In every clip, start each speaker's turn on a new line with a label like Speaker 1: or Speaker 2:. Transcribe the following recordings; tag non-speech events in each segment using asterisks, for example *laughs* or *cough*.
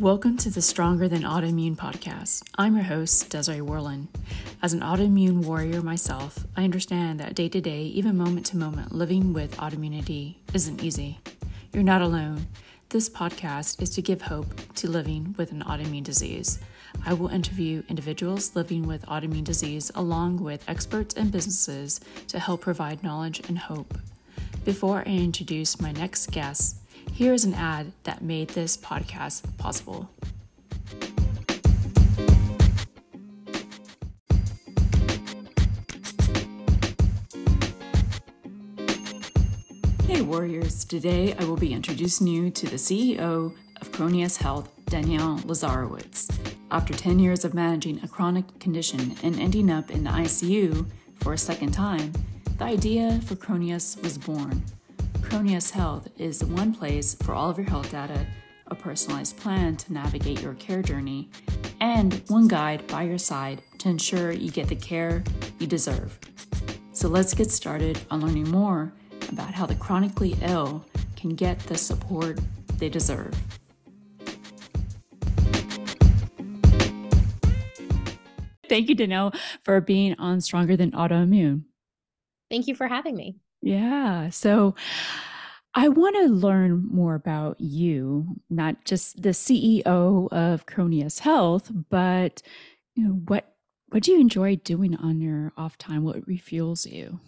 Speaker 1: Welcome to the Stronger Than Autoimmune podcast. I'm your host, Desiree Worland. As an autoimmune warrior myself, I understand that day to day, even moment to moment, living with autoimmunity isn't easy. You're not alone. This podcast is to give hope to living with an autoimmune disease. I will interview individuals living with autoimmune disease along with experts and businesses to help provide knowledge and hope. Before I introduce my next guest, here is an ad that made this podcast possible. Hey Warriors, today I will be introducing you to the CEO of Chronius Health, Danielle Lazarowitz. After 10 years of managing a chronic condition and ending up in the ICU for a second time, the idea for Chronius was born. Chronius Health is one place for all of your health data, a personalized plan to navigate your care journey, and one guide by your side to ensure you get the care you deserve. So let's get started on learning more about how the chronically ill can get the support they deserve. Thank you, Danielle, for being on Stronger Than Autoimmune.
Speaker 2: Thank you for having me.
Speaker 1: Yeah. So I want to learn more about you, not just the CEO of Chronius Health, but you know what what do you enjoy doing on your off time? What refuels you?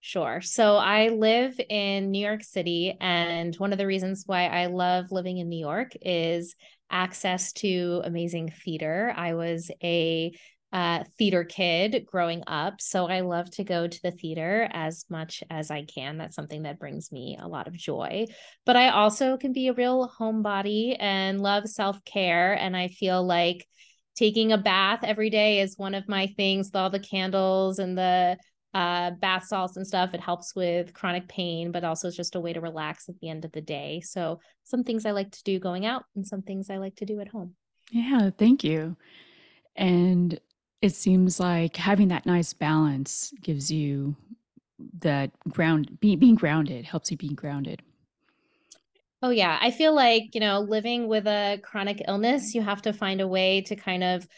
Speaker 2: Sure. So I live in New York City, and one of the reasons why I love living in New York is access to amazing theater. I was a uh, theater kid growing up. So I love to go to the theater as much as I can. That's something that brings me a lot of joy. But I also can be a real homebody and love self care. And I feel like taking a bath every day is one of my things with all the candles and the uh, bath salts and stuff. It helps with chronic pain, but also it's just a way to relax at the end of the day. So some things I like to do going out and some things I like to do at home.
Speaker 1: Yeah, thank you. And it seems like having that nice balance gives you that ground be, being grounded helps you being grounded.
Speaker 2: Oh yeah. I feel like you know living with a chronic illness you have to find a way to kind of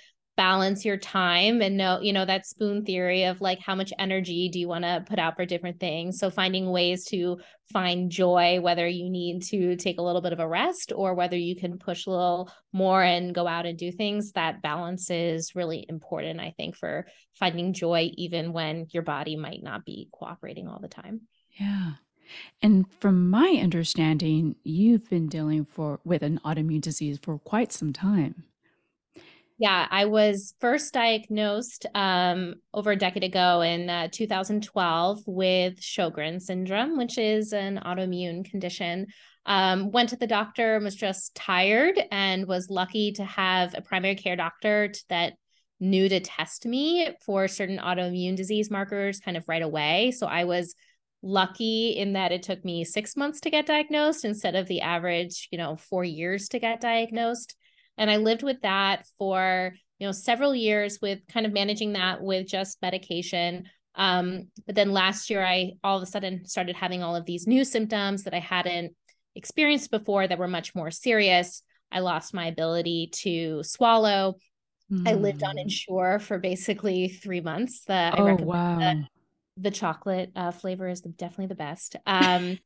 Speaker 2: balance your time and know you know that spoon theory of like how much energy do you want to put out for different things? So finding ways to find joy whether you need to take a little bit of a rest or whether you can push a little more and go out and do things that balance is really important i think for finding joy even when your body might not be cooperating all the time.
Speaker 1: Yeah. And from my understanding you've been dealing for with an autoimmune disease for quite some time
Speaker 2: yeah, I was first diagnosed um, over a decade ago in uh, 2012 with Sjogren syndrome, which is an autoimmune condition. Um, went to the doctor, and was just tired, and was lucky to have a primary care doctor that knew to test me for certain autoimmune disease markers kind of right away. So I was lucky in that it took me six months to get diagnosed instead of the average, you know, four years to get diagnosed. And I lived with that for, you know, several years with kind of managing that with just medication. Um, but then last year, I all of a sudden started having all of these new symptoms that I hadn't experienced before that were much more serious. I lost my ability to swallow. Mm. I lived on mm. Ensure for basically three months. The
Speaker 1: oh wow,
Speaker 2: the, the chocolate uh, flavor is the, definitely the best. Um,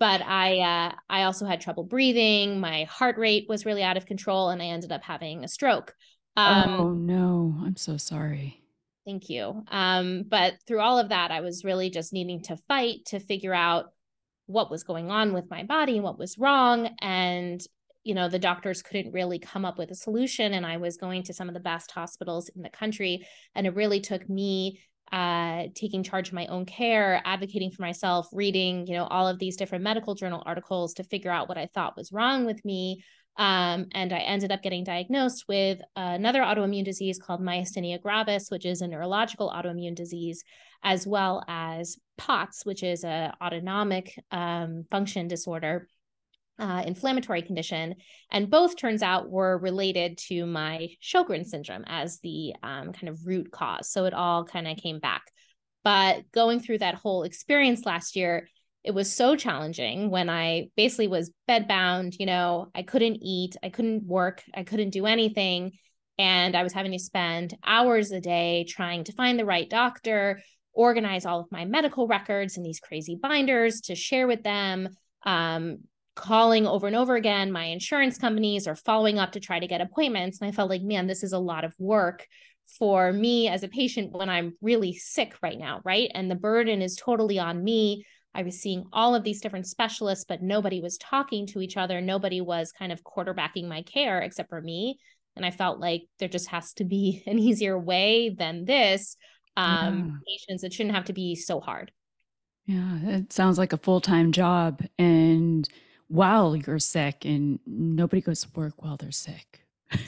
Speaker 2: but I uh, I also had trouble breathing. My heart rate was really out of control, and I ended up having a stroke.
Speaker 1: Um, oh no, I'm so sorry.
Speaker 2: Thank you. Um, but through all of that, I was really just needing to fight to figure out what was going on with my body and what was wrong. And you know, the doctors couldn't really come up with a solution. And I was going to some of the best hospitals in the country, and it really took me uh, taking charge of my own care, advocating for myself, reading, you know, all of these different medical journal articles to figure out what I thought was wrong with me. Um, and I ended up getting diagnosed with another autoimmune disease called myasthenia gravis, which is a neurological autoimmune disease, as well as POTS, which is a autonomic um, function disorder uh, inflammatory condition. And both turns out were related to my Sjogren syndrome as the um, kind of root cause. So it all kind of came back. But going through that whole experience last year, it was so challenging when I basically was bedbound, you know, I couldn't eat, I couldn't work, I couldn't do anything. And I was having to spend hours a day trying to find the right doctor, organize all of my medical records in these crazy binders to share with them, um, calling over and over again my insurance companies or following up to try to get appointments. And I felt like, man, this is a lot of work for me as a patient when I'm really sick right now, right? And the burden is totally on me. I was seeing all of these different specialists, but nobody was talking to each other. Nobody was kind of quarterbacking my care except for me. And I felt like there just has to be *laughs* an easier way than this. Um, yeah. Patients, it shouldn't have to be so hard.
Speaker 1: Yeah, it sounds like a full time job. And while you're sick, and nobody goes to work while they're sick.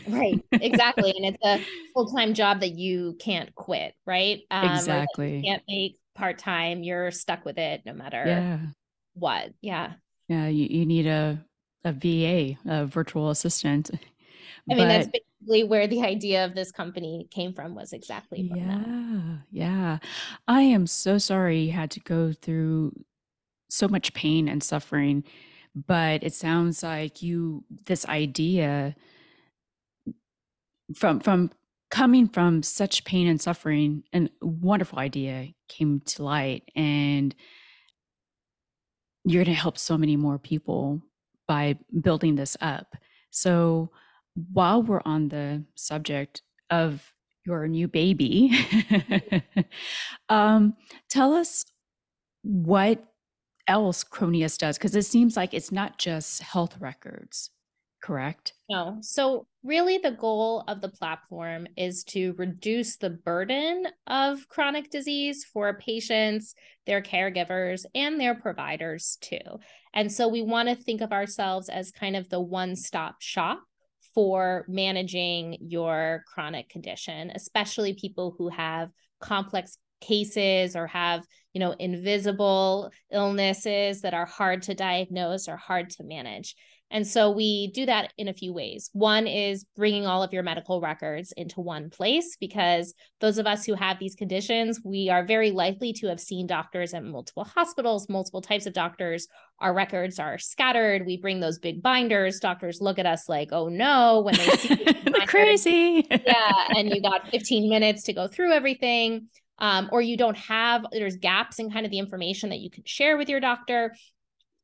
Speaker 2: right, *laughs* exactly. and it's a full time job that you can't quit, right?
Speaker 1: Um, exactly.
Speaker 2: You can't make part time, you're stuck with it no matter yeah. what. Yeah.
Speaker 1: Yeah. You, you need a, a VA, a virtual assistant. *laughs*
Speaker 2: I mean, that's basically where the idea of this company came from, was exactly
Speaker 1: yeah,
Speaker 2: that.
Speaker 1: Yeah. I am so sorry you had to go through so much pain and suffering, but it sounds like you, this idea from, from coming from such pain and suffering, a wonderful idea came to light, and you're going to help so many more people by building this up. So, while we're on the subject of your new baby, *laughs* um, tell us what else Chronius does, because it seems like it's not just health records correct?
Speaker 2: No. So, really, the goal of the platform is to reduce the burden of chronic disease for patients, their caregivers, and their providers too. And so, we want to think of ourselves as kind of the one stop shop for managing your chronic condition, especially people who have complex cases or have you know invisible illnesses that are hard to diagnose or hard to manage and so we do that in a few ways. One is bringing all of your medical records into one place because those of us who have these conditions, we are very likely to have seen doctors at multiple hospitals, multiple types of doctors. Our records are scattered. We bring those big binders. Doctors look at us like, oh no, when they see *laughs*
Speaker 1: crazy. *laughs*
Speaker 2: yeah. And you got 15 minutes to go through everything. Um, or you don't have, there's gaps in kind of the information that you can share with your doctor.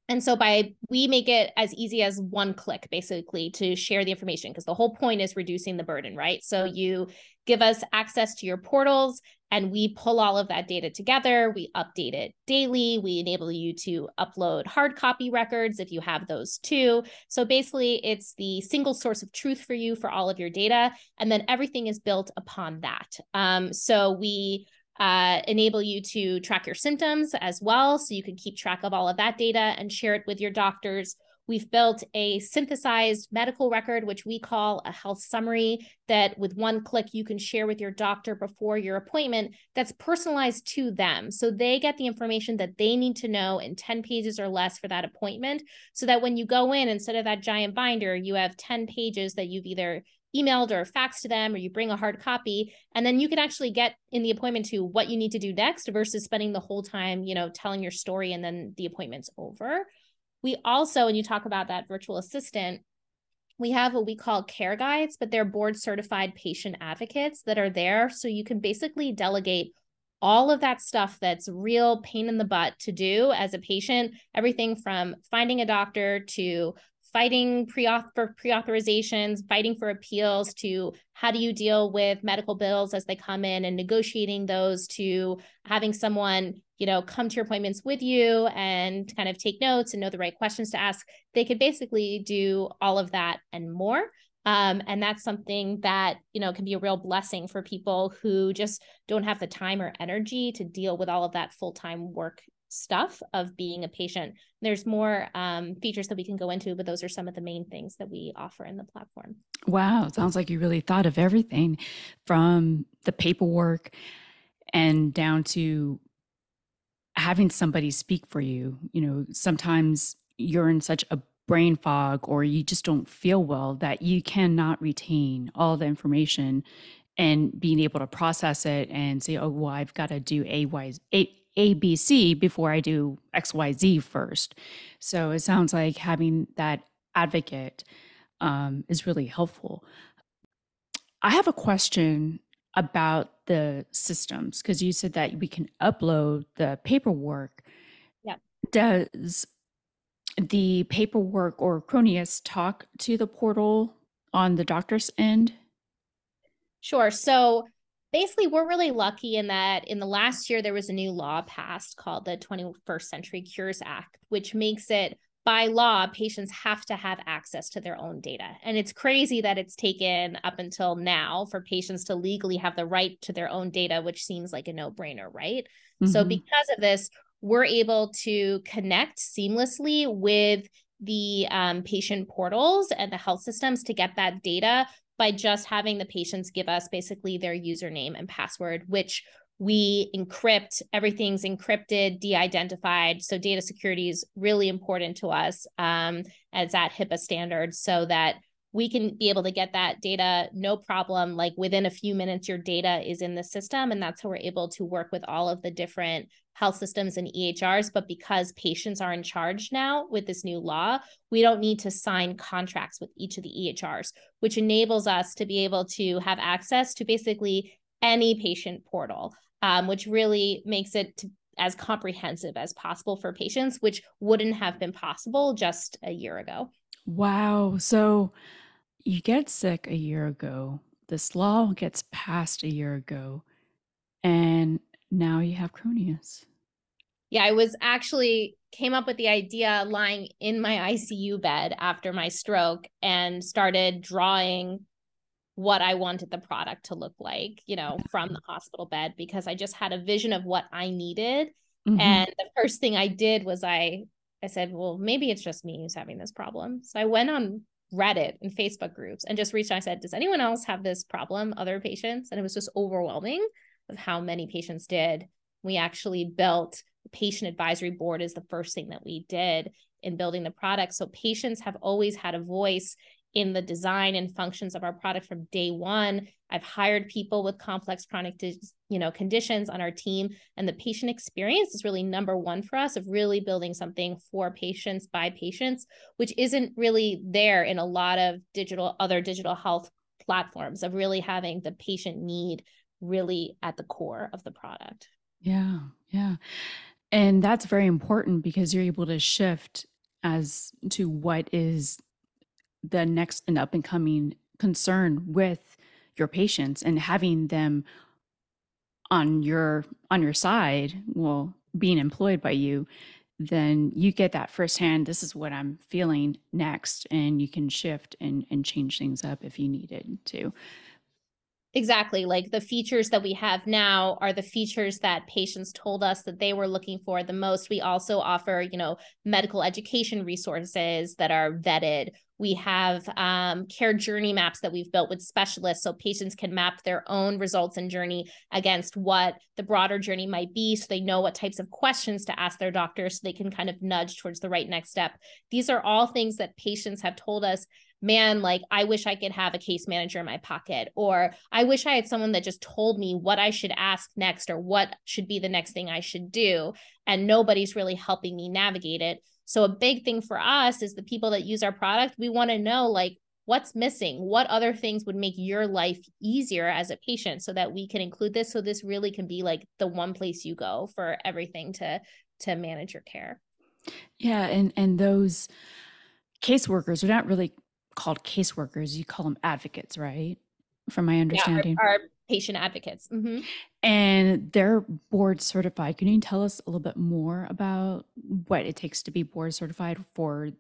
Speaker 2: And so by we make it as easy as one click basically to share the information because the whole point is reducing the burden, right? So you give us access to your portals and we pull all of that data together. We update it daily. We enable you to upload hard copy records if you have those too. So basically, it's the single source of truth for you for all of your data. And then everything is built upon that. Um, so we uh, enable you to track your symptoms as well. So you can keep track of all of that data and share it with your doctors. We've built a synthesized medical record, which we call a health summary, that with one click you can share with your doctor before your appointment that's personalized to them. So they get the information that they need to know in 10 pages or less for that appointment. So that when you go in, instead of that giant binder, you have 10 pages that you've either emailed or faxed to them or you bring a hard copy and then you can actually get in the appointment to what you need to do next versus spending the whole time you know telling your story and then the appointment's over. We also when you talk about that virtual assistant we have what we call care guides but they're board certified patient advocates that are there. So you can basically delegate all of that stuff that's real pain in the butt to do as a patient everything from finding a doctor to fighting pre for pre-authorizations, fighting for appeals to how do you deal with medical bills as they come in and negotiating those to having someone, you know, come to your appointments with you and kind of take notes and know the right questions to ask. They could basically do all of that and more. Um, and that's something that you know can be a real blessing for people who just don't have the time or energy to deal with all of that full-time work stuff of being a patient. There's more um, features that we can go into, but those are some of the main things that we offer in the platform.
Speaker 1: Wow, sounds like you really thought of everything from the paperwork and down to having somebody speak for you. You know, sometimes you're in such a brain fog or you just don't feel well that you cannot retain all the information and being able to process it and say, oh, well, I've got to do A, Y, A, A, B, C before I do X, Y, Z first. So it sounds like having that advocate um, is really helpful. I have a question about the systems because you said that we can upload the paperwork.
Speaker 2: Yeah.
Speaker 1: Does the paperwork or Chronius talk to the portal on the doctor's end?
Speaker 2: Sure. So basically, we're really lucky in that in the last year, there was a new law passed called the 21st Century Cures Act, which makes it by law, patients have to have access to their own data. And it's crazy that it's taken up until now for patients to legally have the right to their own data, which seems like a no brainer, right? Mm-hmm. So, because of this, we're able to connect seamlessly with the um, patient portals and the health systems to get that data by just having the patients give us basically their username and password, which we encrypt everything's encrypted de-identified. So data security is really important to us um, as at hipaa standards so that we can be able to get that data no problem like within a few minutes your data is in the system and that's how we're able to work with all of the different health systems and ehrs but because patients are in charge now with this new law we don't need to sign contracts with each of the ehrs which enables us to be able to have access to basically any patient portal um, which really makes it to, as comprehensive as possible for patients, which wouldn't have been possible just a year ago.
Speaker 1: Wow. So you get sick a year ago, this law gets passed a year ago, and now you have Chronius.
Speaker 2: Yeah, I was actually came up with the idea lying in my ICU bed after my stroke and started drawing what I wanted the product to look like, you know, from the hospital bed because I just had a vision of what I needed. Mm-hmm. And the first thing I did was I I said, well, maybe it's just me who's having this problem. So I went on Reddit and Facebook groups and just reached out. I said, does anyone else have this problem, other patients? And it was just overwhelming of how many patients did. We actually built patient advisory board is the first thing that we did in building the product. So patients have always had a voice in the design and functions of our product from day one. I've hired people with complex chronic, you know, conditions on our team, and the patient experience is really number one for us of really building something for patients by patients, which isn't really there in a lot of digital other digital health platforms of really having the patient need really at the core of the product.
Speaker 1: Yeah, yeah. And that's very important because you're able to shift as to what is the next and up and coming concern with your patients and having them on your on your side well being employed by you then you get that firsthand this is what i'm feeling next and you can shift and and change things up if you needed to
Speaker 2: Exactly. Like the features that we have now are the features that patients told us that they were looking for the most. We also offer, you know, medical education resources that are vetted. We have um, care journey maps that we've built with specialists so patients can map their own results and journey against what the broader journey might be so they know what types of questions to ask their doctor so they can kind of nudge towards the right next step. These are all things that patients have told us man, like I wish I could have a case manager in my pocket, or I wish I had someone that just told me what I should ask next or what should be the next thing I should do. And nobody's really helping me navigate it. So, a big thing for us is the people that use our product, we want to know like, what's missing what other things would make your life easier as a patient so that we can include this so this really can be like the one place you go for everything to to manage your care
Speaker 1: yeah and and those caseworkers are not really called caseworkers. You call them advocates, right? From my understanding.
Speaker 2: Yeah, our, our patient advocates. Mm-hmm.
Speaker 1: And they're board certified. Can you tell us a little bit more about what it takes to be board certified for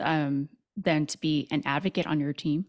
Speaker 1: um, them to be an advocate on your team?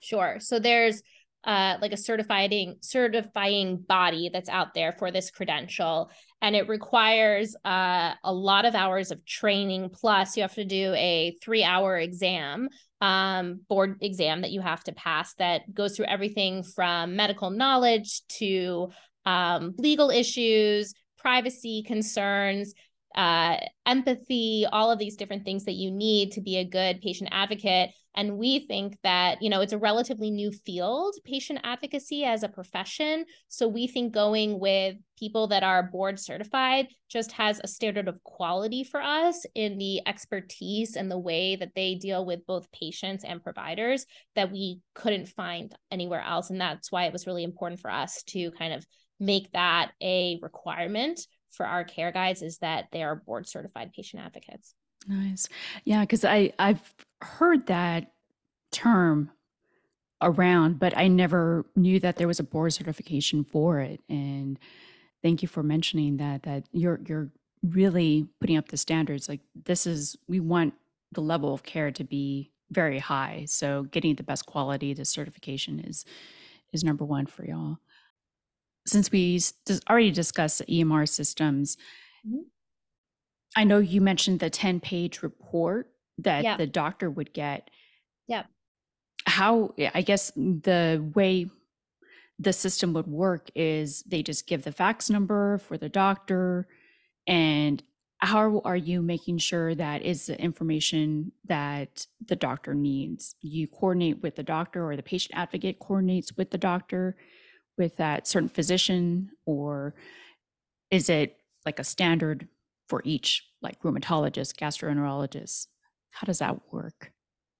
Speaker 2: Sure. So there's uh, like a certifying certifying body that's out there for this credential and it requires uh, a lot of hours of training plus you have to do a three hour exam um, board exam that you have to pass that goes through everything from medical knowledge to um, legal issues privacy concerns uh, empathy, all of these different things that you need to be a good patient advocate. And we think that, you know, it's a relatively new field, patient advocacy as a profession. So we think going with people that are board certified just has a standard of quality for us in the expertise and the way that they deal with both patients and providers that we couldn't find anywhere else. And that's why it was really important for us to kind of make that a requirement for our care guides is that they are board certified patient advocates.
Speaker 1: Nice. Yeah, because I I've heard that term around, but I never knew that there was a board certification for it. And thank you for mentioning that that you're you're really putting up the standards. Like this is we want the level of care to be very high. So getting the best quality, the certification is is number one for y'all since we already discussed EMR systems, mm-hmm. I know you mentioned the 10 page report that yeah. the doctor would get.
Speaker 2: Yeah.
Speaker 1: How, I guess the way the system would work is they just give the fax number for the doctor. And how are you making sure that is the information that the doctor needs? You coordinate with the doctor or the patient advocate coordinates with the doctor with that certain physician or is it like a standard for each like rheumatologist gastroenterologist how does that work?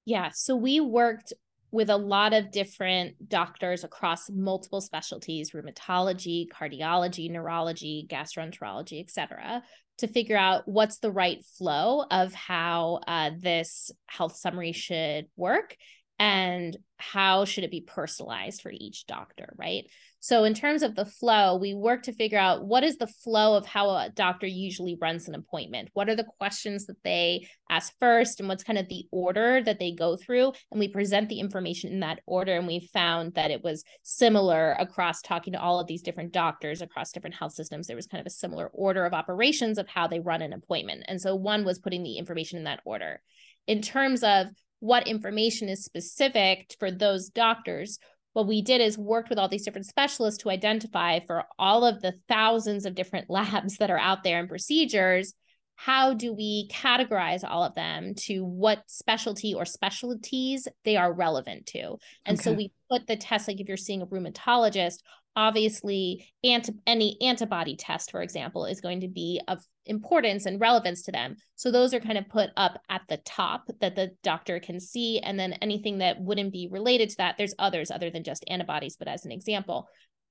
Speaker 2: Yeah so we worked with a lot of different doctors across multiple specialties rheumatology cardiology neurology gastroenterology etc to figure out what's the right flow of how uh, this health summary should work and how should it be personalized for each doctor right so, in terms of the flow, we work to figure out what is the flow of how a doctor usually runs an appointment. What are the questions that they ask first, and what's kind of the order that they go through? And we present the information in that order. And we found that it was similar across talking to all of these different doctors across different health systems. There was kind of a similar order of operations of how they run an appointment. And so, one was putting the information in that order. In terms of what information is specific for those doctors, what we did is worked with all these different specialists to identify for all of the thousands of different *laughs* labs that are out there and procedures how do we categorize all of them to what specialty or specialties they are relevant to and okay. so we put the test like if you're seeing a rheumatologist obviously anti- any antibody test for example is going to be of importance and relevance to them. So those are kind of put up at the top that the doctor can see. And then anything that wouldn't be related to that there's others other than just antibodies but as an example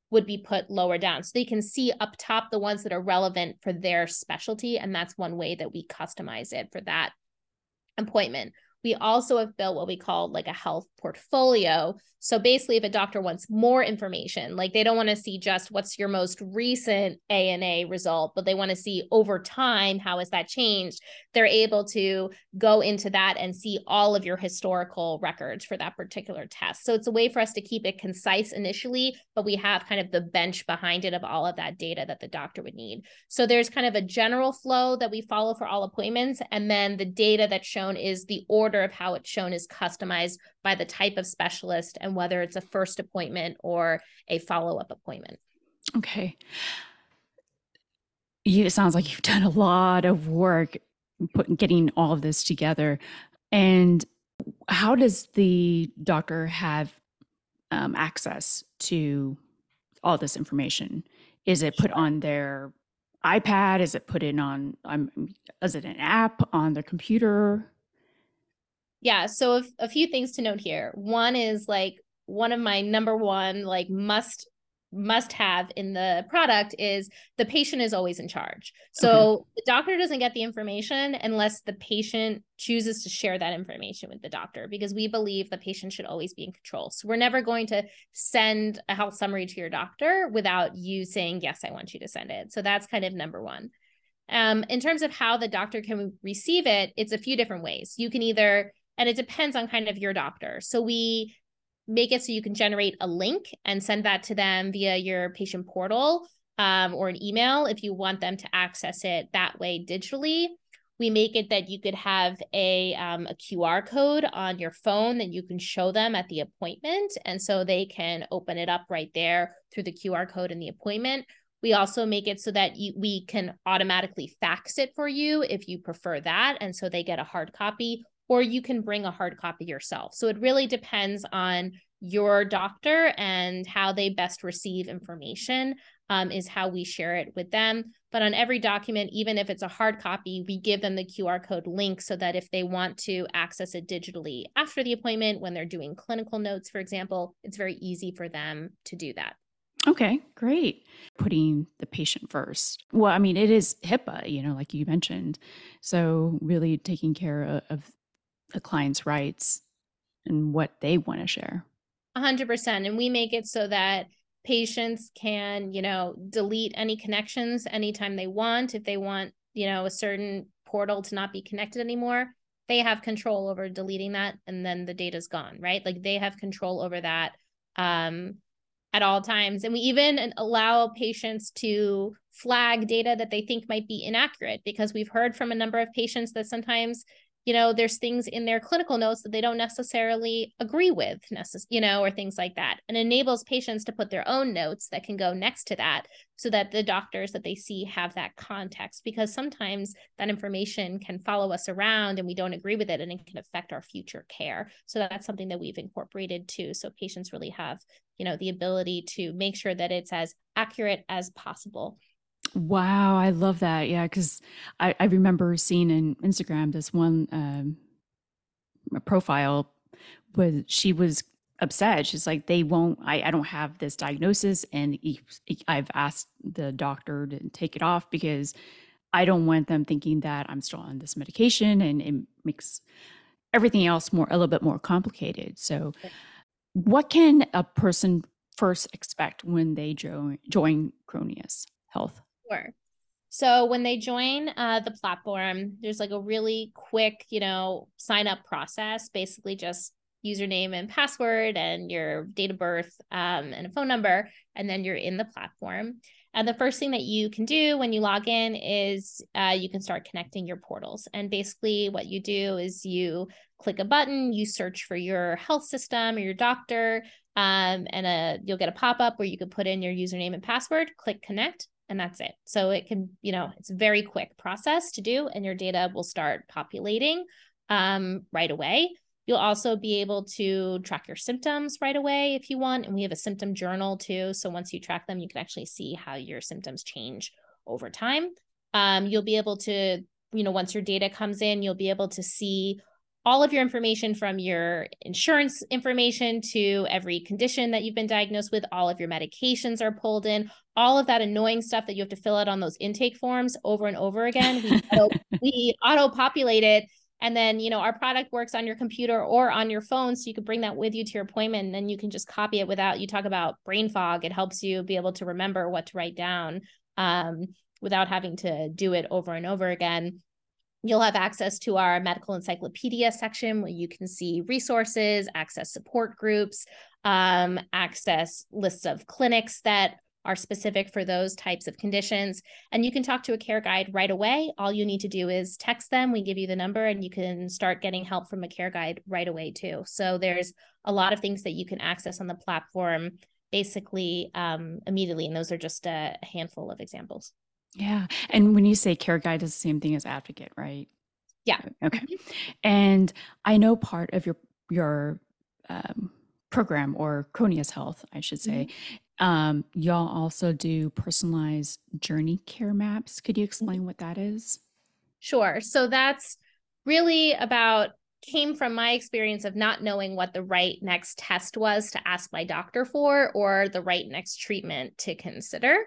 Speaker 2: would be put lower down. So they can see up top the ones that are relevant for their specialty. And that's one way that we customize it for that appointment we also have built what we call like a health portfolio. So basically, if a doctor wants more information, like they don't want to see just what's your most recent ANA result, but they want to see over time how has that changed, they're able to go into that and see all of your historical records for that particular test. So it's a way for us to keep it concise initially, but we have kind of the bench behind it of all of that data that the doctor would need. So there's kind of a general flow that we follow for all appointments, and then the data that's shown is the order order of how it's shown is customized by the type of specialist and whether it's a first appointment or a follow up appointment.
Speaker 1: Okay. You, it sounds like you've done a lot of work putting getting all of this together. And how does the doctor have um, access to all this information? Is it put on their iPad? Is it put in on? Um, is it an app on their computer?
Speaker 2: Yeah so a, a few things to note here one is like one of my number one like must must have in the product is the patient is always in charge. So okay. the doctor doesn't get the information unless the patient chooses to share that information with the doctor because we believe the patient should always be in control. So we're never going to send a health summary to your doctor without you saying, Yes, I want you to send it. So that's kind of number one. Um, in terms of how the doctor can receive it, it's a few different ways. You can either and it depends on kind of your doctor. So we make it so you can generate a link and send that to them via your patient portal um, or an email if you want them to access it that way digitally. We make it that you could have a, um, a QR code on your phone that you can show them at the appointment. And so they can open it up right there through the QR code in the appointment. We also make it so that you, we can automatically fax it for you if you prefer that. And so they get a hard copy, or you can bring a hard copy yourself. So it really depends on your doctor and how they best receive information um, is how we share it with them. But on every document, even if it's a hard copy, we give them the QR code link so that if they want to access it digitally after the appointment, when they're doing clinical notes, for example, it's very easy for them to do that.
Speaker 1: Okay, great. Putting the patient first. Well, I mean, it is HIPAA, you know, like you mentioned. So, really taking care of the client's rights and what they want to share.
Speaker 2: 100%. And we make it so that patients can, you know, delete any connections anytime they want. If they want, you know, a certain portal to not be connected anymore, they have control over deleting that and then the data's gone, right? Like they have control over that um, at all times. And we even allow patients to flag data that they think might be inaccurate because we've heard from a number of patients that sometimes you know there's things in their clinical notes that they don't necessarily agree with you know or things like that and enables patients to put their own notes that can go next to that so that the doctors that they see have that context because sometimes that information can follow us around and we don't agree with it and it can affect our future care. So that's something that we've incorporated too so patients really have you know the ability to make sure that it's as accurate as possible
Speaker 1: Wow, I love that. Yeah, because I, I remember seeing in Instagram this one um, profile was she was upset. She's like, they won't. I, I don't have this diagnosis, and I've asked the doctor to take it off because I don't want them thinking that I'm still on this medication, and it makes everything else more a little bit more complicated. So, what can a person first expect when they join join Chronius Health?
Speaker 2: Sure. So when they join uh, the platform, there's like a really quick, you know, sign up process. Basically, just username and password and your date of birth um, and a phone number, and then you're in the platform. And the first thing that you can do when you log in is uh, you can start connecting your portals. And basically, what you do is you click a button, you search for your health system or your doctor, um, and a, uh, you'll get a pop up where you can put in your username and password, click connect, and that's it. So it can, you know, it's a very quick process to do, and your data will start populating um, right away. You'll also be able to track your symptoms right away if you want. And we have a symptom journal too. So once you track them, you can actually see how your symptoms change over time. Um, you'll be able to, you know, once your data comes in, you'll be able to see all of your information from your insurance information to every condition that you've been diagnosed with, all of your medications are pulled in, all of that annoying stuff that you have to fill out on those intake forms over and over again. We *laughs* auto, we auto populate it. And then, you know, our product works on your computer or on your phone. So you can bring that with you to your appointment and then you can just copy it without you talk about brain fog. It helps you be able to remember what to write down um, without having to do it over and over again. You'll have access to our medical encyclopedia section where you can see resources, access support groups, um, access lists of clinics that are specific for those types of conditions. And you can talk to a care guide right away. All you need to do is text them. We give you the number and you can start getting help from a care guide right away, too. So there's a lot of things that you can access on the platform basically um, immediately. And those are just a handful of examples.
Speaker 1: Yeah. And when you say care guide is the same thing as advocate, right?
Speaker 2: Yeah.
Speaker 1: Okay. Mm-hmm. And I know part of your your um, program or Chronius Health, I should say, mm-hmm. um, y'all also do personalized journey care maps. Could you mm-hmm. explain what that is?
Speaker 2: Sure. So that's really about came from my experience of not knowing what the right next test was to ask my doctor for or the right next treatment to consider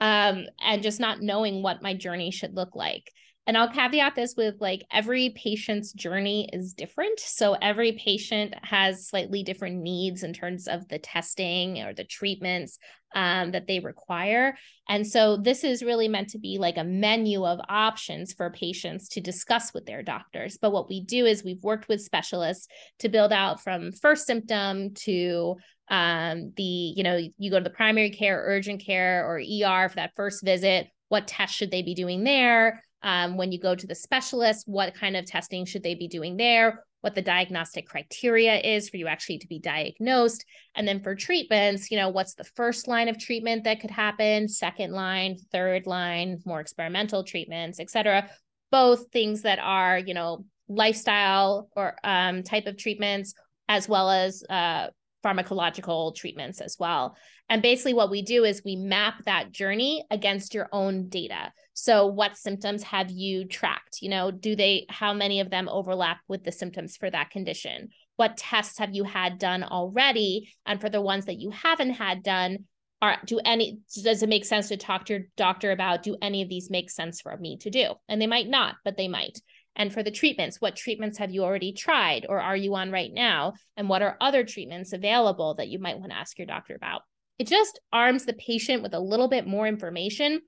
Speaker 2: um, and just not knowing what my journey should look like. And I'll caveat this with like every patient's journey is different. So every patient has slightly different needs in terms of the testing or the treatments um, that they require. And so this is really meant to be like a menu of options for patients to discuss with their doctors. But what we do is we've worked with specialists to build out from first symptom to um, the, you know, you go to the primary care, urgent care, or ER for that first visit. What tests should they be doing there? Um, when you go to the specialist, what kind of testing should they be doing there? what the diagnostic criteria is for you actually to be diagnosed. And then for treatments, you know, what's the first line of treatment that could happen, second line, third line, more experimental treatments, et cetera. Both things that are, you know, lifestyle or um, type of treatments, as well as uh, pharmacological treatments as well. And basically, what we do is we map that journey against your own data. So, what symptoms have you tracked? You know, do they, how many of them overlap with the symptoms for that condition? What tests have you had done already? And for the ones that you haven't had done, are do any does it make sense to talk to your doctor about do any of these make sense for me to do and they might not but they might and for the treatments, what treatments have you already tried or are you on right now? And what are other treatments available that you might want to ask your doctor about? It just arms the patient with a little bit more information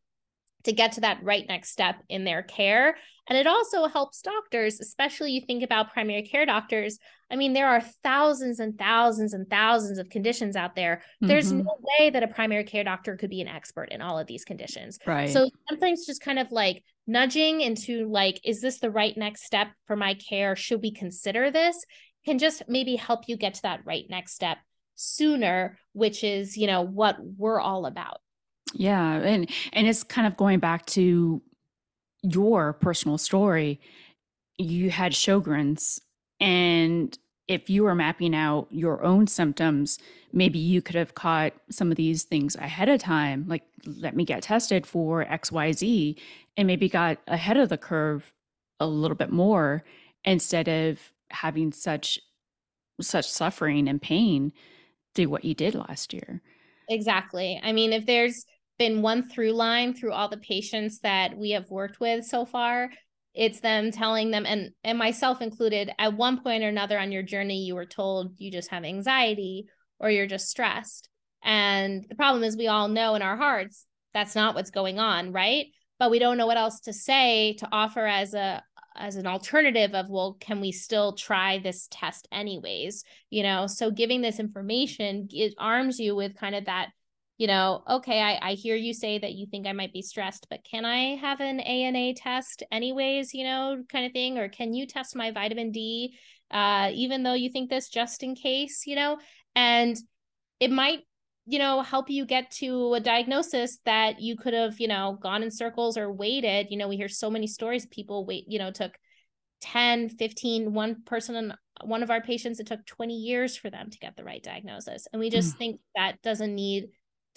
Speaker 2: to get to that right next step in their care. And it also helps doctors, especially you think about primary care doctors. I mean, there are thousands and thousands and thousands of conditions out there. Mm-hmm. There's no way that a primary care doctor could be an expert in all of these conditions.
Speaker 1: Right.
Speaker 2: So sometimes just kind of like nudging into like, is this the right next step for my care? Should we consider this? Can just maybe help you get to that right next step sooner, which is, you know, what we're all about.
Speaker 1: Yeah, and and it's kind of going back to your personal story. You had Sjogren's and if you were mapping out your own symptoms, maybe you could have caught some of these things ahead of time, like let me get tested for XYZ, and maybe got ahead of the curve a little bit more instead of having such such suffering and pain through what you did last year.
Speaker 2: Exactly. I mean, if there's been one through line through all the patients that we have worked with so far. It's them telling them and and myself included at one point or another on your journey you were told you just have anxiety or you're just stressed. And the problem is we all know in our hearts that's not what's going on right? But we don't know what else to say to offer as a as an alternative of well can we still try this test anyways? You know so giving this information it arms you with kind of that you know, okay, I, I hear you say that you think I might be stressed, but can I have an ANA test anyways, you know, kind of thing? Or can you test my vitamin D, uh, even though you think this just in case, you know? And it might, you know, help you get to a diagnosis that you could have, you know, gone in circles or waited. You know, we hear so many stories, people wait, you know, took 10, 15, one person one of our patients, it took 20 years for them to get the right diagnosis. And we just mm. think that doesn't need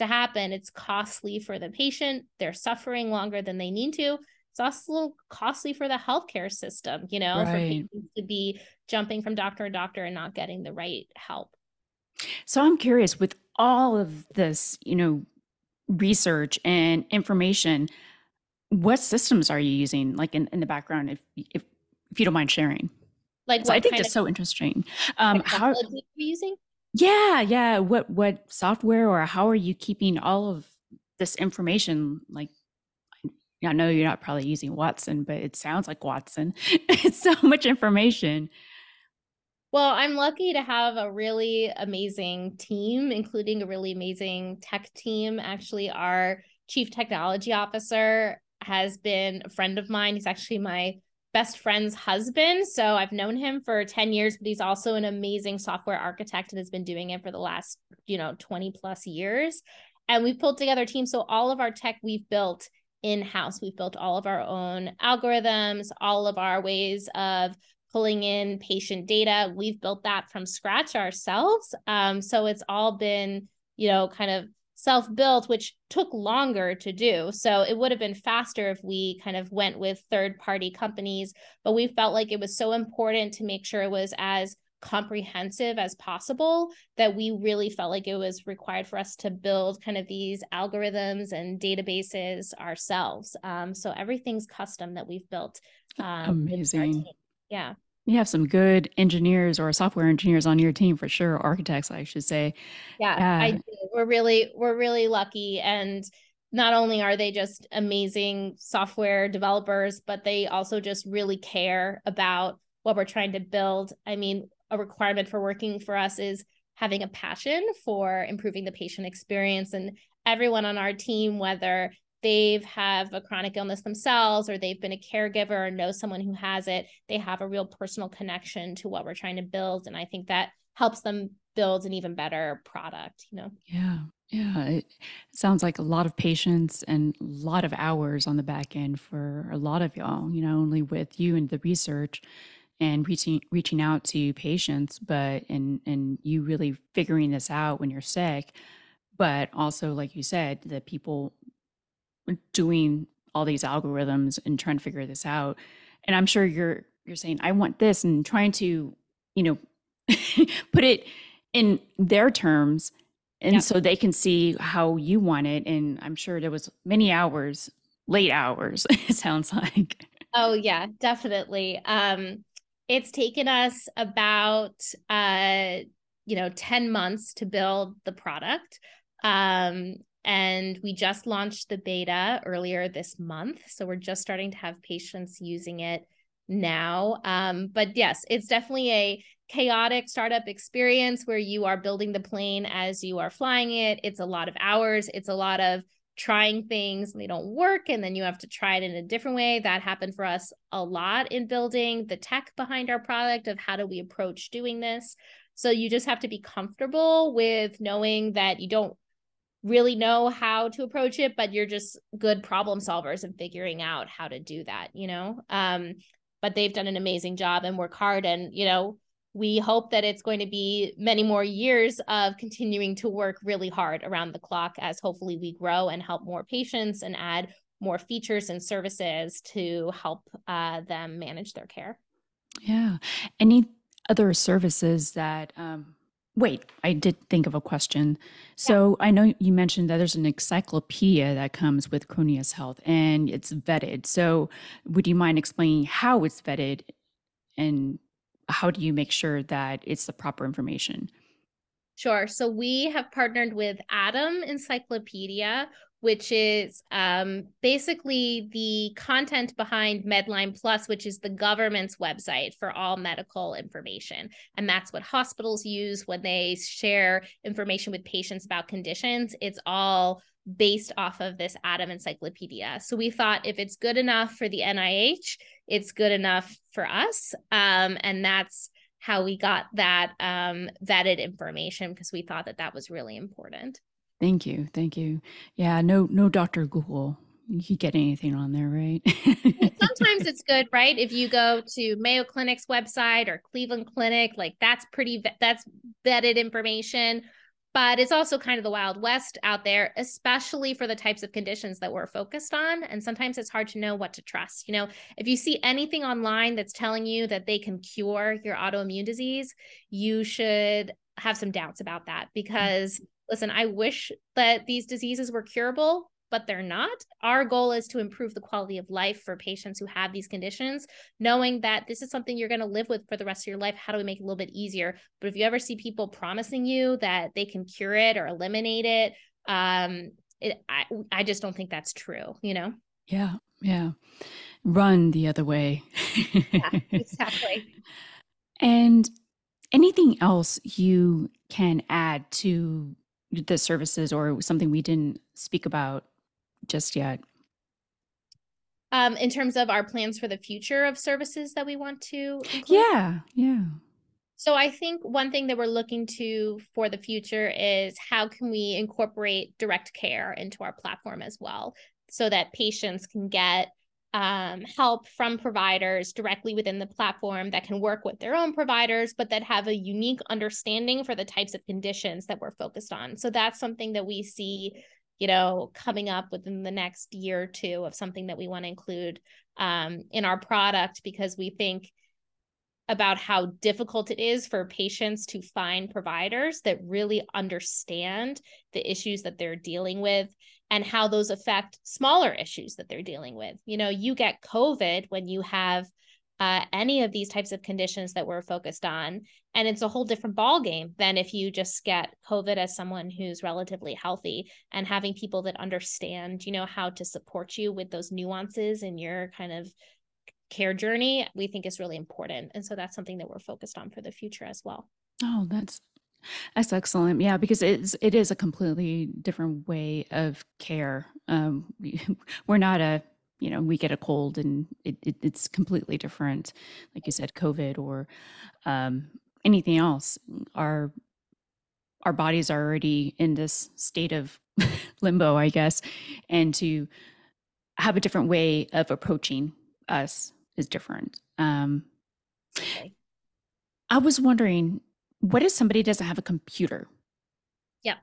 Speaker 2: to happen. It's costly for the patient. They're suffering longer than they need to. It's also costly for the healthcare system, you know, right. for patients to be jumping from doctor to doctor and not getting the right help.
Speaker 1: So I'm curious with all of this, you know, research and information, what systems are you using like in, in the background if if if you don't mind sharing?
Speaker 2: Like
Speaker 1: so I think that's so interesting. Um how are
Speaker 2: you using?
Speaker 1: Yeah, yeah. What what software or how are you keeping all of this information? Like, I know you're not probably using Watson, but it sounds like Watson. *laughs* it's so much information.
Speaker 2: Well, I'm lucky to have a really amazing team, including a really amazing tech team. Actually, our chief technology officer has been a friend of mine. He's actually my best friend's husband. So I've known him for 10 years, but he's also an amazing software architect and has been doing it for the last, you know, 20 plus years. And we've pulled together teams. So all of our tech we've built in house. We've built all of our own algorithms, all of our ways of pulling in patient data. We've built that from scratch ourselves. Um, so it's all been, you know, kind of self built, which took longer to do. So it would have been faster if we kind of went with third party companies, but we felt like it was so important to make sure it was as comprehensive as possible that we really felt like it was required for us to build kind of these algorithms and databases ourselves. Um, so everything's custom that we've built.
Speaker 1: Um, Amazing.
Speaker 2: Yeah.
Speaker 1: You have some good engineers or software engineers on your team for sure, architects, I should say.
Speaker 2: Yeah, yeah. I uh, do. We're really we're really lucky and not only are they just amazing software developers, but they also just really care about what we're trying to build. I mean, a requirement for working for us is having a passion for improving the patient experience and everyone on our team whether they've have a chronic illness themselves or they've been a caregiver or know someone who has it they have a real personal connection to what we're trying to build and i think that helps them build an even better product you know?
Speaker 1: Yeah yeah it sounds like a lot of patience and a lot of hours on the back end for a lot of y'all you know only with you and the research and reaching reaching out to patients but and and you really figuring this out when you're sick but also like you said the people doing all these algorithms and trying to figure this out. And i'm sure you're you're saying i want this and trying to you know *laughs* put it in their terms and yep. so they can see how you want it. And i'm sure there was many hours late hours *laughs* it sounds like.
Speaker 2: Oh yeah definitely. Um it's taken us about uh you know 10 months to build the product. Um and we just launched the beta earlier this month so we're just starting to have patients using it now. Um but yes it's definitely a chaotic startup experience where you are building the plane as you are flying it. It's a lot of hours it's a lot of trying things and they don't work and then you have to try it in a different way. That happened for us a lot in building the tech behind our product of how do we approach doing this. So you just have to be comfortable with knowing that you don't really know how to approach it but you're just good problem solvers and figuring out how to do that you know um but they've done an amazing job and work hard and you know we hope that it's going to be many more years of continuing to work really hard around the clock as hopefully we grow and help more patients and add more features and services to help uh, them manage their care.
Speaker 1: Yeah. Any other services that, um, wait, I did think of a question. So. I know you mentioned that there's an encyclopedia that comes with Chronius Health and it's vetted. So would you mind explaining how it's vetted and how do you make sure that it's the proper information?
Speaker 2: Sure. So we have partnered with ADAM Encyclopedia, which is um, basically the content behind Medline Plus, which is the government's website for all medical information. And that's what hospitals use when they share information with patients about conditions. It's all based off of this ADAM encyclopedia. So we thought if it's good enough for the NIH, it's good enough for us. Um, and that's how we got that um, vetted information because we thought that that was really important.
Speaker 1: Thank you. Thank you. Yeah, no, no Dr. Google. You get anything on there, right?
Speaker 2: Sometimes *laughs* it's good, right? If you go to Mayo Clinic's website or Cleveland Clinic, like that's pretty, that's vetted information but it's also kind of the wild west out there especially for the types of conditions that we're focused on and sometimes it's hard to know what to trust you know if you see anything online that's telling you that they can cure your autoimmune disease you should have some doubts about that mm. because listen i wish that these diseases were curable but they're not. Our goal is to improve the quality of life for patients who have these conditions, knowing that this is something you're going to live with for the rest of your life. How do we make it a little bit easier? But if you ever see people promising you that they can cure it or eliminate it, um, it, I, I just don't think that's true, you know?
Speaker 1: Yeah. Yeah. Run the other way.
Speaker 2: yeah, *laughs* exactly.
Speaker 1: And anything else you can add to the services or something we didn't speak about just yet.
Speaker 2: Um, in terms of our plans for the future of services that we want to
Speaker 1: include? Yeah, yeah.
Speaker 2: So I think one thing that we're looking to for the future is how can we incorporate direct care into our platform as well so that patients can get um, help from providers directly within the platform that can work with their own providers, but that have a unique understanding for the types of conditions that we're focused on. So that's something that we see you know, coming up within the next year or two of something that we want to include um, in our product because we think about how difficult it is for patients to find providers that really understand the issues that they're dealing with and how those affect smaller issues that they're dealing with. You know, you get COVID when you have uh, any of these types of conditions that we're focused on. And it's a whole different ball game than if you just get COVID as someone who's relatively healthy and having people that understand, you know, how to support you with those nuances in your kind of care journey, we think is really important. And so that's something that we're focused on for the future as well.
Speaker 1: Oh, that's That's excellent. Yeah, because it's it is a completely different way of care. Um, *laughs* we, we're not a you know we get a cold and it, it, it's completely different, like you said, COVID or um, anything else. Our our bodies are already in this state of *laughs* limbo, I guess, and to have a different way of approaching us is different. Um, okay. I was wondering what if somebody doesn't have a computer?
Speaker 2: Yeah.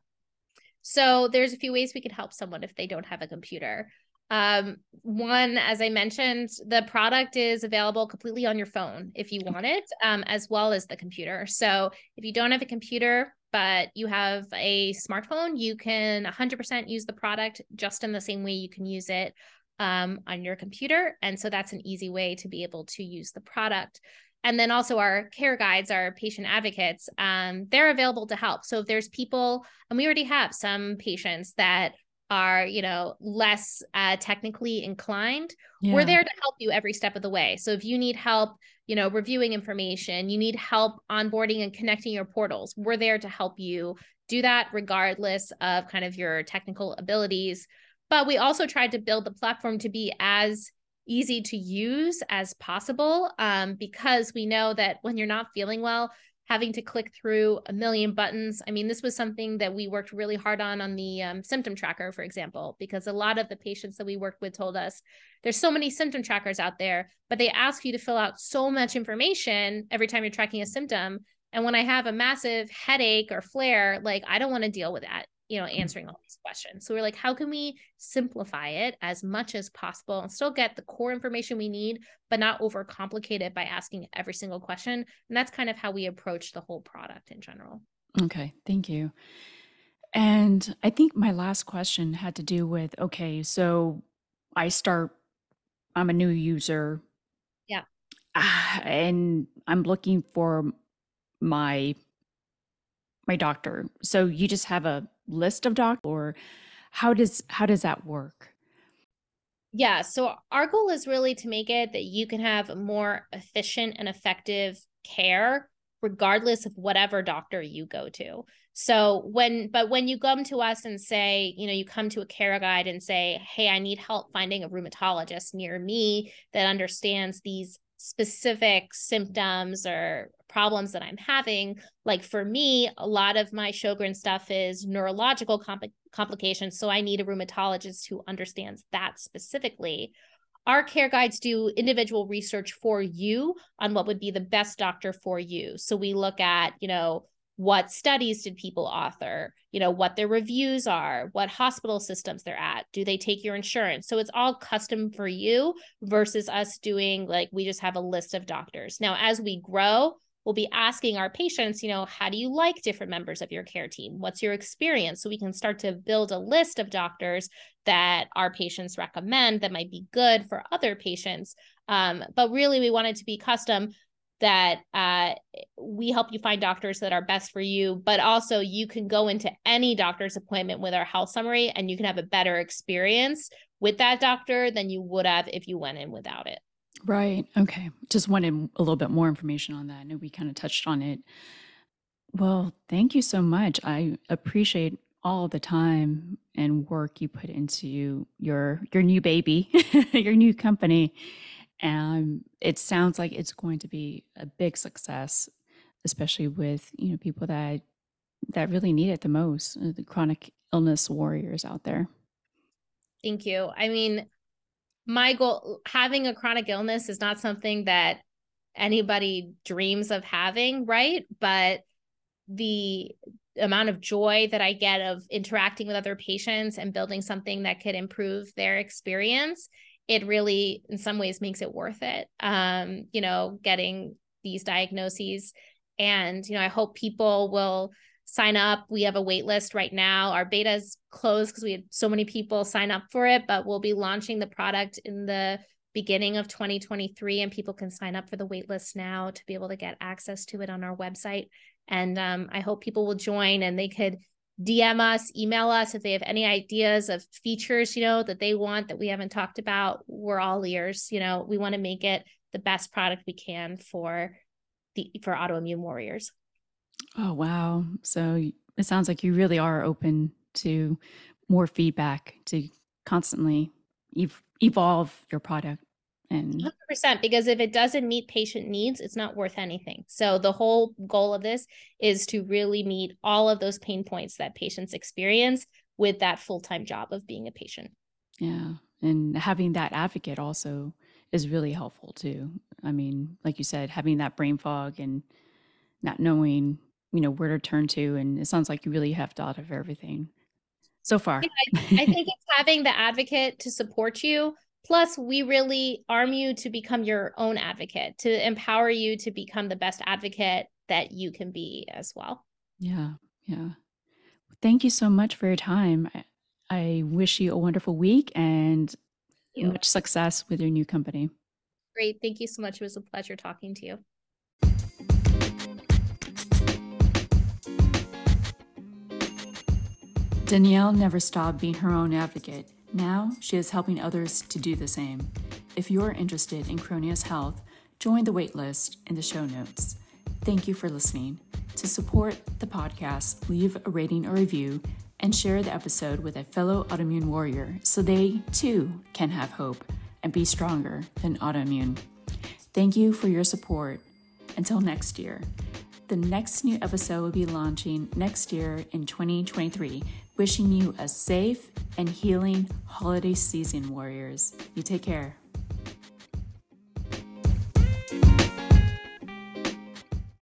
Speaker 2: So there's a few ways we could help someone if they don't have a computer. Um, one, as I mentioned, the product is available completely on your phone if you want it, um, as well as the computer. So if you don't have a computer, but you have a smartphone, you can 100% use the product just in the same way you can use it um, on your computer. And so that's an easy way to be able to use the product and then also our care guides our patient advocates um, they're available to help. So if there's people and we already have some patients that are you know less uh, technically inclined yeah. we're there to help you every step of the way. So if you need help you know reviewing information you need help onboarding and connecting your portals we're there to help you do that regardless of kind of your technical abilities. But we also tried to build the platform to be as easy to use as possible um, because we know that when you're not feeling well, having to click through a million buttons. I mean, this was something that we worked really hard on on the um, symptom tracker, for example, because a lot of the patients that we worked with told us there's so many symptom trackers out there, but they ask you to fill out so much information every time you're tracking a symptom. And when I have a massive headache or flare, like I don't want to deal with that you know, mm-hmm. answering all these questions. So we're like, how can we simplify it as much as possible and still get the core information we need, but not overcomplicate it by asking every single question? And that's kind of how we approach the whole product in general.
Speaker 1: Okay, thank you. And I think my last question had to do with okay, so I start, I'm a new user.
Speaker 2: Yeah.
Speaker 1: And I'm looking for my my doctor. So you just have a list of doctors or how does how does that work?
Speaker 2: Yeah, so our goal is really to make it that you can have more efficient and effective care regardless of whatever doctor you go to. So when but when you come to us and say, you know, you come to a care guide and say, "Hey, I need help finding a rheumatologist near me that understands these specific symptoms or problems that I'm having. Like for me, a lot of my Sjogren stuff is neurological complications. So I need a rheumatologist who understands that specifically. Our care guides do individual research for you on what would be the best doctor for you. So we look at, you know, what studies did people author you know what their reviews are what hospital systems they're at do they take your insurance? So it's all custom for you versus us doing like we just have a list of doctors. Now as we grow we'll be asking our patients you know how do you like different members of your care team? What's your experience? So we can start to build a list of doctors that our patients recommend that might be good for other patients. Um, but really we want it to be custom that uh, we help you find doctors that are best for you, but also you can go into any doctor's appointment with our health summary and you can have a better experience with that doctor than you would have if you went in without it.
Speaker 1: Right. Okay. Just wanted a little bit more information on that. I know we kind of touched on it. Well, thank you so much. I appreciate all the time and work you put into your your new baby, *laughs* your new company and it sounds like it's going to be a big success especially with you know people that that really need it the most uh, the chronic illness warriors out there.
Speaker 2: Thank you. I mean my goal having a chronic illness is not something that anybody dreams of having right? But the amount of joy that i get of interacting with other patients and building something that could improve their experience it really in some ways makes it worth it um you know getting these diagnoses. And you know i hope people will sign up. We have a wait list right now. Our beta is closed because we had so many people sign up for it but we'll be launching the product in the beginning of 2023 and people can sign up for the wait list now to be able to get access to it on our website. And um, i hope people will join and they could DM us, email us if they have any ideas of features, you know, that they want that we haven't talked about. We're all ears. You know, we want to make it the best product we can for the for autoimmune warriors.
Speaker 1: Oh, wow. So it sounds like you really are open to more feedback to constantly ev- evolve your product and
Speaker 2: 100% because if it doesn't meet patient needs it's not worth anything. So the whole goal of this is to really meet all of those pain points that patients experience with that full-time job of being a patient.
Speaker 1: Yeah and having that advocate also is really helpful too. I mean like you said having that brain fog and not knowing you know where to turn to and it sounds like you really have thought of everything so far.
Speaker 2: Yeah, I, I think it's having the advocate to support you Plus, we really arm you to become your own advocate, to empower you to become the best advocate that you can be as well.
Speaker 1: Yeah. Yeah. Thank you so much for your time. I, I wish you a wonderful week and much success with your new company.
Speaker 2: Great. Thank you so much. It was a pleasure talking to you.
Speaker 1: Danielle never stopped being her own advocate now, she is helping others to do the same. If you're interested in Chronius Health, join the waitlist in the show notes. Thank you for listening. To support the podcast, leave a rating or review and share the episode with a fellow autoimmune warrior so they too can have hope and be stronger than autoimmune. Thank you for your support. Until next year. The next new episode will be launching next year in 2023. Wishing you a safe and healing holiday season, warriors. You take care.